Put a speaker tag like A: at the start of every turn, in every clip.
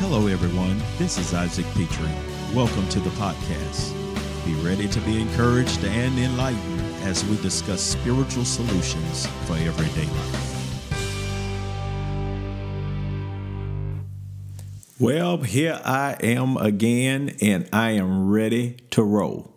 A: Hello, everyone. This is Isaac Petrie. Welcome to the podcast. Be ready to be encouraged and enlightened as we discuss spiritual solutions for everyday life.
B: Well, here I am again, and I am ready to roll.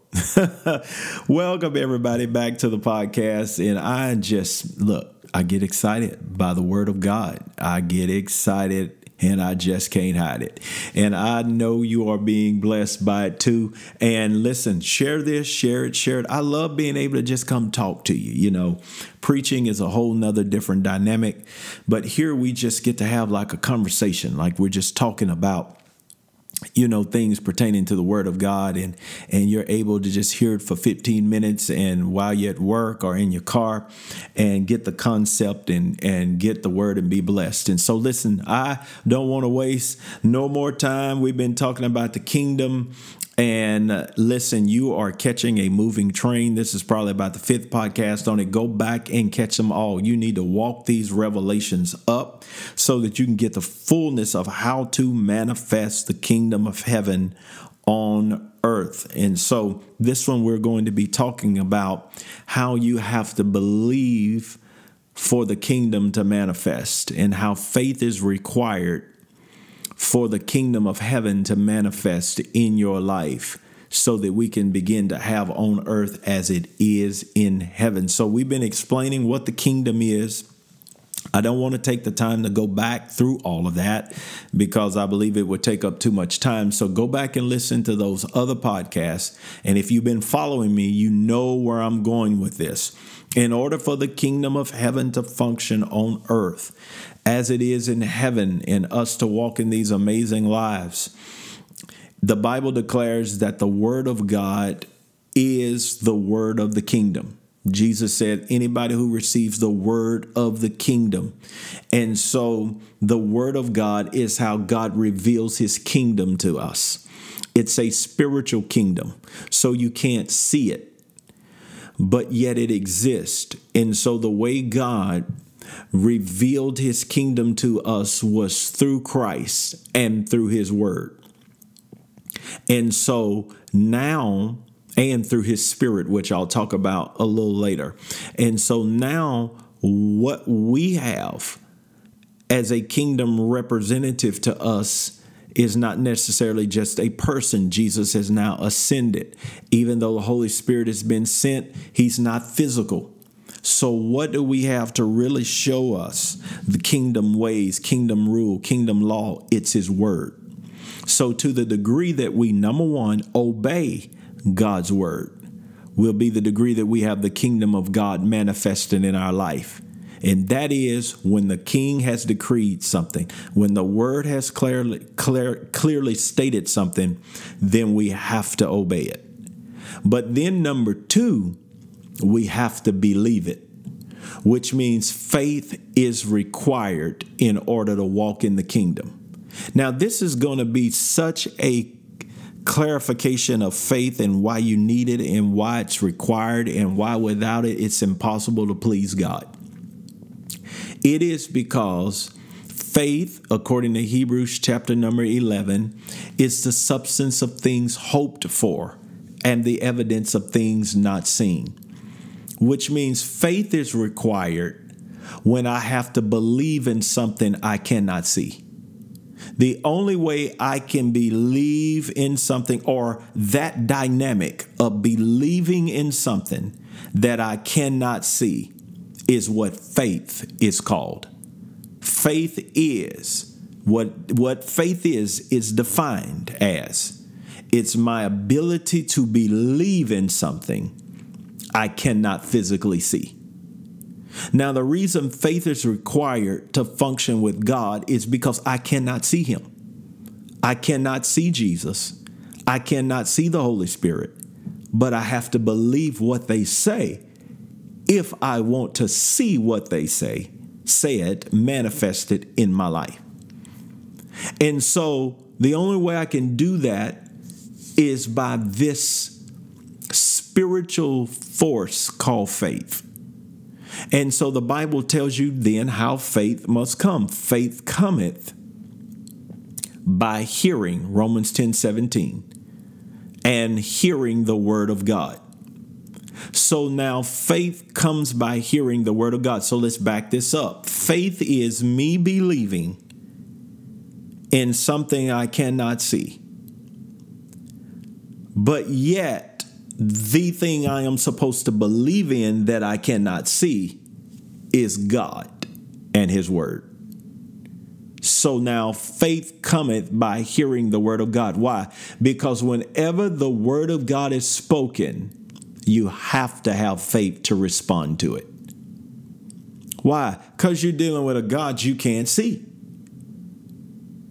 B: Welcome, everybody, back to the podcast. And I just look, I get excited by the word of God. I get excited and I just can't hide it. And I know you are being blessed by it too. And listen, share this, share it, share it. I love being able to just come talk to you. You know, preaching is a whole nother different dynamic, but here we just get to have like a conversation, like we're just talking about you know things pertaining to the word of god and and you're able to just hear it for 15 minutes and while you're at work or in your car and get the concept and and get the word and be blessed. And so listen i don't want to waste no more time. We've been talking about the kingdom and uh, listen, you are catching a moving train. This is probably about the fifth podcast on it. Go back and catch them all. You need to walk these revelations up so that you can get the fullness of how to manifest the kingdom of heaven on earth. And so, this one we're going to be talking about how you have to believe for the kingdom to manifest and how faith is required for the kingdom of heaven to manifest in your life so that we can begin to have on earth as it is in heaven. So, we've been explaining what the kingdom is. I don't want to take the time to go back through all of that because I believe it would take up too much time. So go back and listen to those other podcasts. And if you've been following me, you know where I'm going with this. In order for the kingdom of heaven to function on earth, as it is in heaven, and us to walk in these amazing lives. The Bible declares that the Word of God is the Word of the kingdom. Jesus said, anybody who receives the word of the kingdom. And so the word of God is how God reveals his kingdom to us. It's a spiritual kingdom, so you can't see it, but yet it exists. And so the way God revealed his kingdom to us was through Christ and through his word. And so now, and through his spirit, which I'll talk about a little later. And so now, what we have as a kingdom representative to us is not necessarily just a person. Jesus has now ascended. Even though the Holy Spirit has been sent, he's not physical. So, what do we have to really show us the kingdom ways, kingdom rule, kingdom law? It's His word. So, to the degree that we, number one, obey God's word, will be the degree that we have the kingdom of God manifesting in our life. And that is when the king has decreed something, when the word has clearly, clear, clearly stated something, then we have to obey it. But then, number two, we have to believe it, which means faith is required in order to walk in the kingdom. Now, this is going to be such a clarification of faith and why you need it and why it's required and why without it it's impossible to please God. It is because faith, according to Hebrews chapter number 11, is the substance of things hoped for and the evidence of things not seen which means faith is required when I have to believe in something I cannot see. The only way I can believe in something or that dynamic of believing in something that I cannot see is what faith is called. Faith is what what faith is is defined as it's my ability to believe in something I cannot physically see. Now, the reason faith is required to function with God is because I cannot see Him. I cannot see Jesus. I cannot see the Holy Spirit, but I have to believe what they say if I want to see what they say say said manifested in my life. And so the only way I can do that is by this spiritual force called faith. And so the Bible tells you then how faith must come. Faith cometh by hearing, Romans 10 17, and hearing the word of God. So now faith comes by hearing the word of God. So let's back this up. Faith is me believing in something I cannot see. But yet, the thing I am supposed to believe in that I cannot see is God and His Word. So now faith cometh by hearing the Word of God. Why? Because whenever the Word of God is spoken, you have to have faith to respond to it. Why? Because you're dealing with a God you can't see.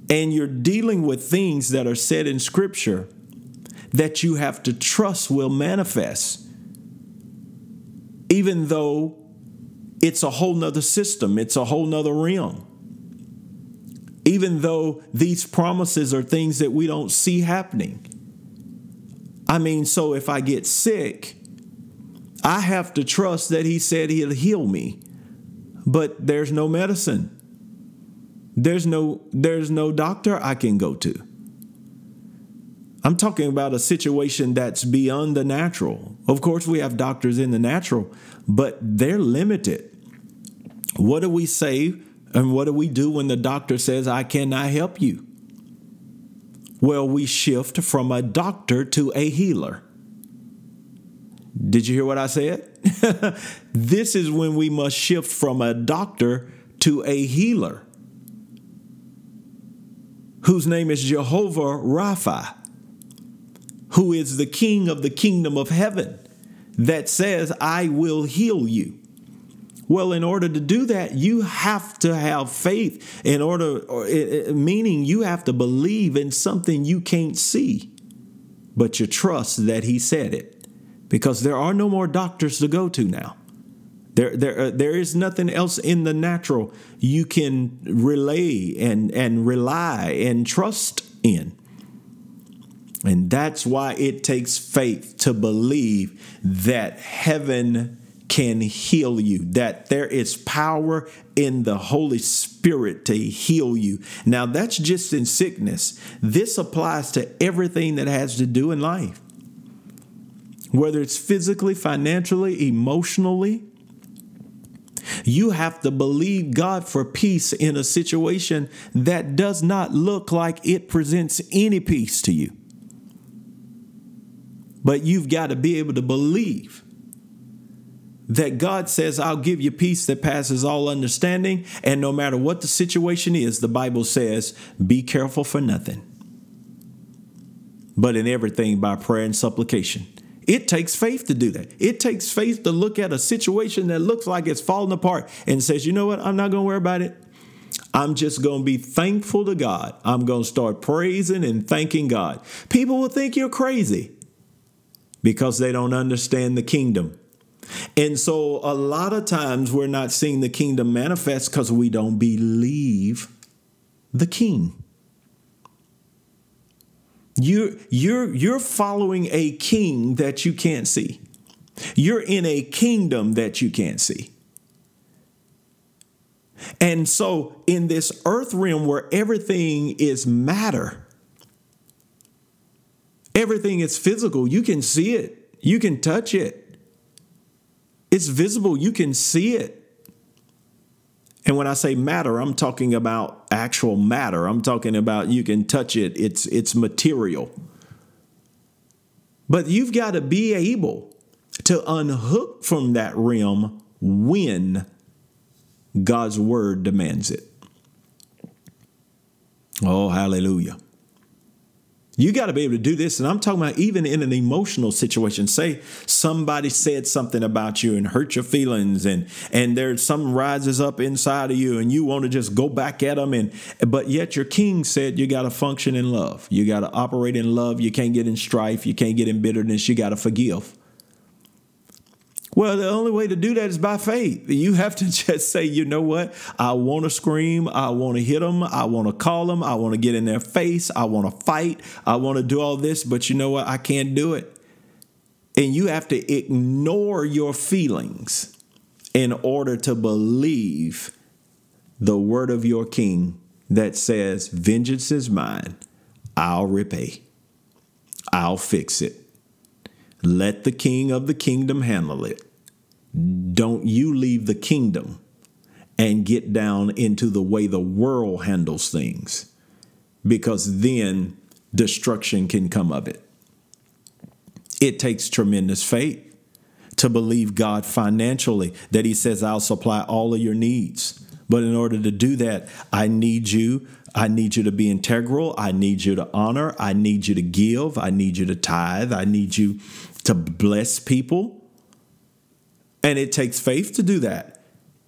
B: And you're dealing with things that are said in Scripture that you have to trust will manifest. Even though it's a whole nother system, it's a whole nother realm. Even though these promises are things that we don't see happening. I mean, so if I get sick, I have to trust that He said He'll heal me, but there's no medicine. There's no there's no doctor I can go to. I'm talking about a situation that's beyond the natural. Of course, we have doctors in the natural, but they're limited. What do we say and what do we do when the doctor says, I cannot help you? Well, we shift from a doctor to a healer. Did you hear what I said? this is when we must shift from a doctor to a healer whose name is Jehovah Rapha, who is the king of the kingdom of heaven, that says, I will heal you. Well, in order to do that, you have to have faith. In order, meaning you have to believe in something you can't see, but you trust that He said it, because there are no more doctors to go to now. There, there, uh, there is nothing else in the natural you can relay and, and rely and trust in. And that's why it takes faith to believe that heaven can heal you, that there is power in the Holy Spirit to heal you. Now, that's just in sickness. This applies to everything that has to do in life, whether it's physically, financially, emotionally you have to believe God for peace in a situation that does not look like it presents any peace to you. But you've got to be able to believe that God says, I'll give you peace that passes all understanding. And no matter what the situation is, the Bible says, be careful for nothing, but in everything by prayer and supplication. It takes faith to do that. It takes faith to look at a situation that looks like it's falling apart and says, you know what? I'm not going to worry about it. I'm just going to be thankful to God. I'm going to start praising and thanking God. People will think you're crazy because they don't understand the kingdom. And so a lot of times we're not seeing the kingdom manifest because we don't believe the king. You're, you're, you're following a king that you can't see. You're in a kingdom that you can't see. And so, in this earth realm where everything is matter, everything is physical, you can see it, you can touch it, it's visible, you can see it. And when I say matter, I'm talking about actual matter. I'm talking about you can touch it, it's it's material. But you've got to be able to unhook from that realm when God's word demands it. Oh, hallelujah. You got to be able to do this. And I'm talking about even in an emotional situation. Say somebody said something about you and hurt your feelings, and and there's something rises up inside of you, and you want to just go back at them. And but yet your king said you got to function in love. You got to operate in love. You can't get in strife. You can't get in bitterness. You got to forgive. Well, the only way to do that is by faith. You have to just say, you know what? I want to scream. I want to hit them. I want to call them. I want to get in their face. I want to fight. I want to do all this, but you know what? I can't do it. And you have to ignore your feelings in order to believe the word of your king that says, Vengeance is mine, I'll repay, I'll fix it. Let the king of the kingdom handle it. Don't you leave the kingdom and get down into the way the world handles things, because then destruction can come of it. It takes tremendous faith to believe God financially that He says, I'll supply all of your needs. But in order to do that, I need you. I need you to be integral. I need you to honor. I need you to give. I need you to tithe. I need you to bless people. And it takes faith to do that.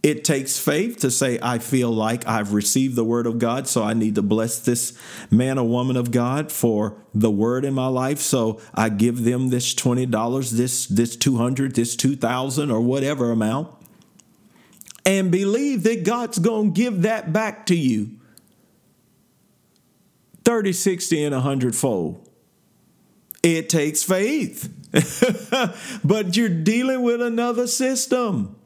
B: It takes faith to say, I feel like I've received the word of God, so I need to bless this man or woman of God for the word in my life. So I give them this $20, this, this 200, this 2000 or whatever amount. And believe that God's going to give that back to you 30, 60, and 100 fold. It takes faith. but you're dealing with another system.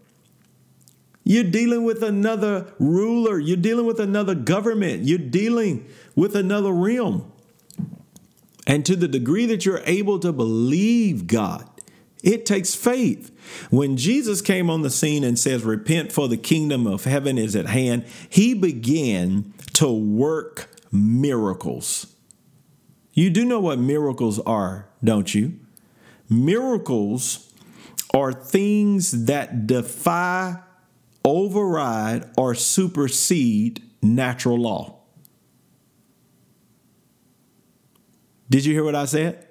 B: You're dealing with another ruler. You're dealing with another government. You're dealing with another realm. And to the degree that you're able to believe God, it takes faith. When Jesus came on the scene and says, Repent, for the kingdom of heaven is at hand, he began to work miracles. You do know what miracles are, don't you? Miracles are things that defy override or supersede natural law. Did you hear what I said?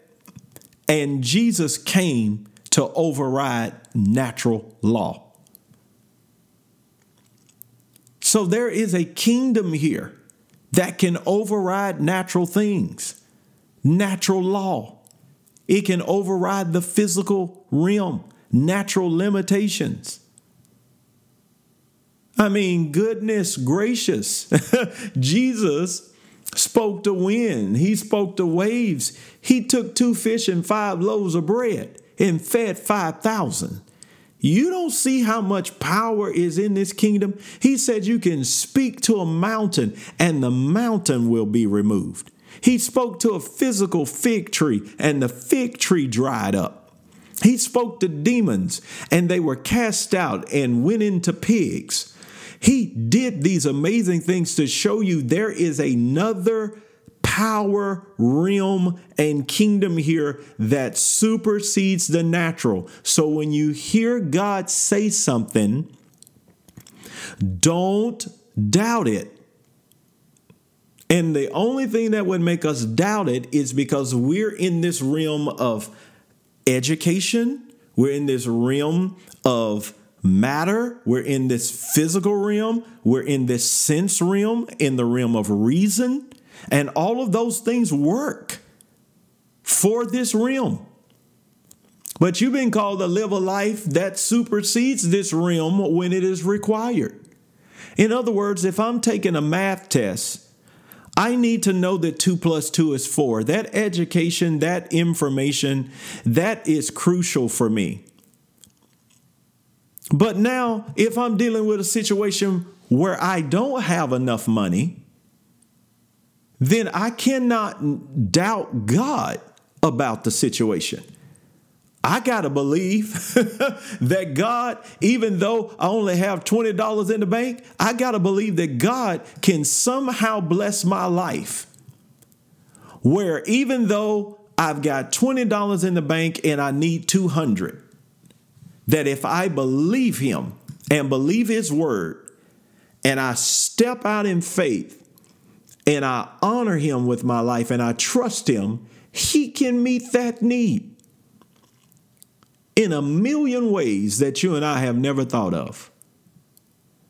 B: And Jesus came to override natural law. So there is a kingdom here that can override natural things, natural law. It can override the physical realm, natural limitations. I mean, goodness gracious. Jesus spoke to wind, he spoke to waves. He took two fish and five loaves of bread and fed 5,000. You don't see how much power is in this kingdom. He said you can speak to a mountain and the mountain will be removed. He spoke to a physical fig tree and the fig tree dried up. He spoke to demons and they were cast out and went into pigs. He did these amazing things to show you there is another power realm and kingdom here that supersedes the natural. So when you hear God say something, don't doubt it. And the only thing that would make us doubt it is because we're in this realm of education, we're in this realm of matter. We're in this physical realm. We're in this sense realm, in the realm of reason. And all of those things work for this realm. But you've been called to live a life that supersedes this realm when it is required. In other words, if I'm taking a math test, I need to know that 2 plus 2 is 4. That education, that information, that is crucial for me. But now, if I'm dealing with a situation where I don't have enough money, then I cannot doubt God about the situation. I got to believe that God, even though I only have $20 in the bank, I got to believe that God can somehow bless my life. Where even though I've got $20 in the bank and I need 200, that if I believe him and believe his word and I step out in faith and I honor him with my life and I trust him, he can meet that need in a million ways that you and I have never thought of.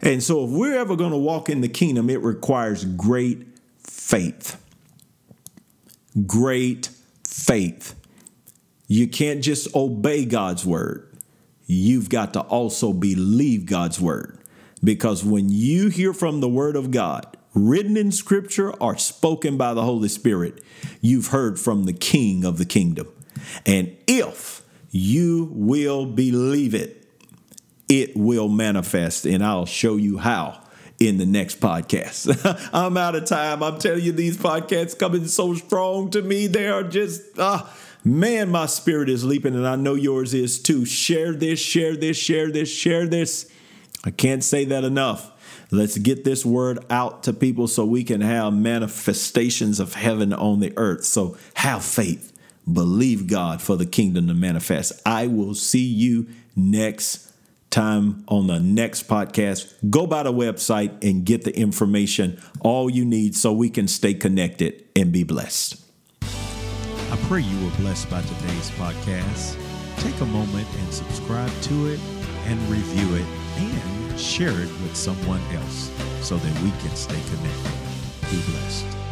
B: And so, if we're ever going to walk in the kingdom, it requires great faith. Great faith. You can't just obey God's word you've got to also believe God's word. Because when you hear from the word of God, written in scripture or spoken by the Holy Spirit, you've heard from the King of the kingdom. And if you will believe it, it will manifest, and I'll show you how in the next podcast. I'm out of time. I'm telling you, these podcasts coming so strong to me. They are just, ah, man, my spirit is leaping, and I know yours is too. Share this, share this, share this, share this. I can't say that enough. Let's get this word out to people so we can have manifestations of heaven on the earth. So have faith. Believe God for the kingdom to manifest. I will see you next time on the next podcast. Go by the website and get the information, all you need, so we can stay connected and be blessed.
A: I pray you were blessed by today's podcast. Take a moment and subscribe to it and review it and share it with someone else so that we can stay connected. Be blessed.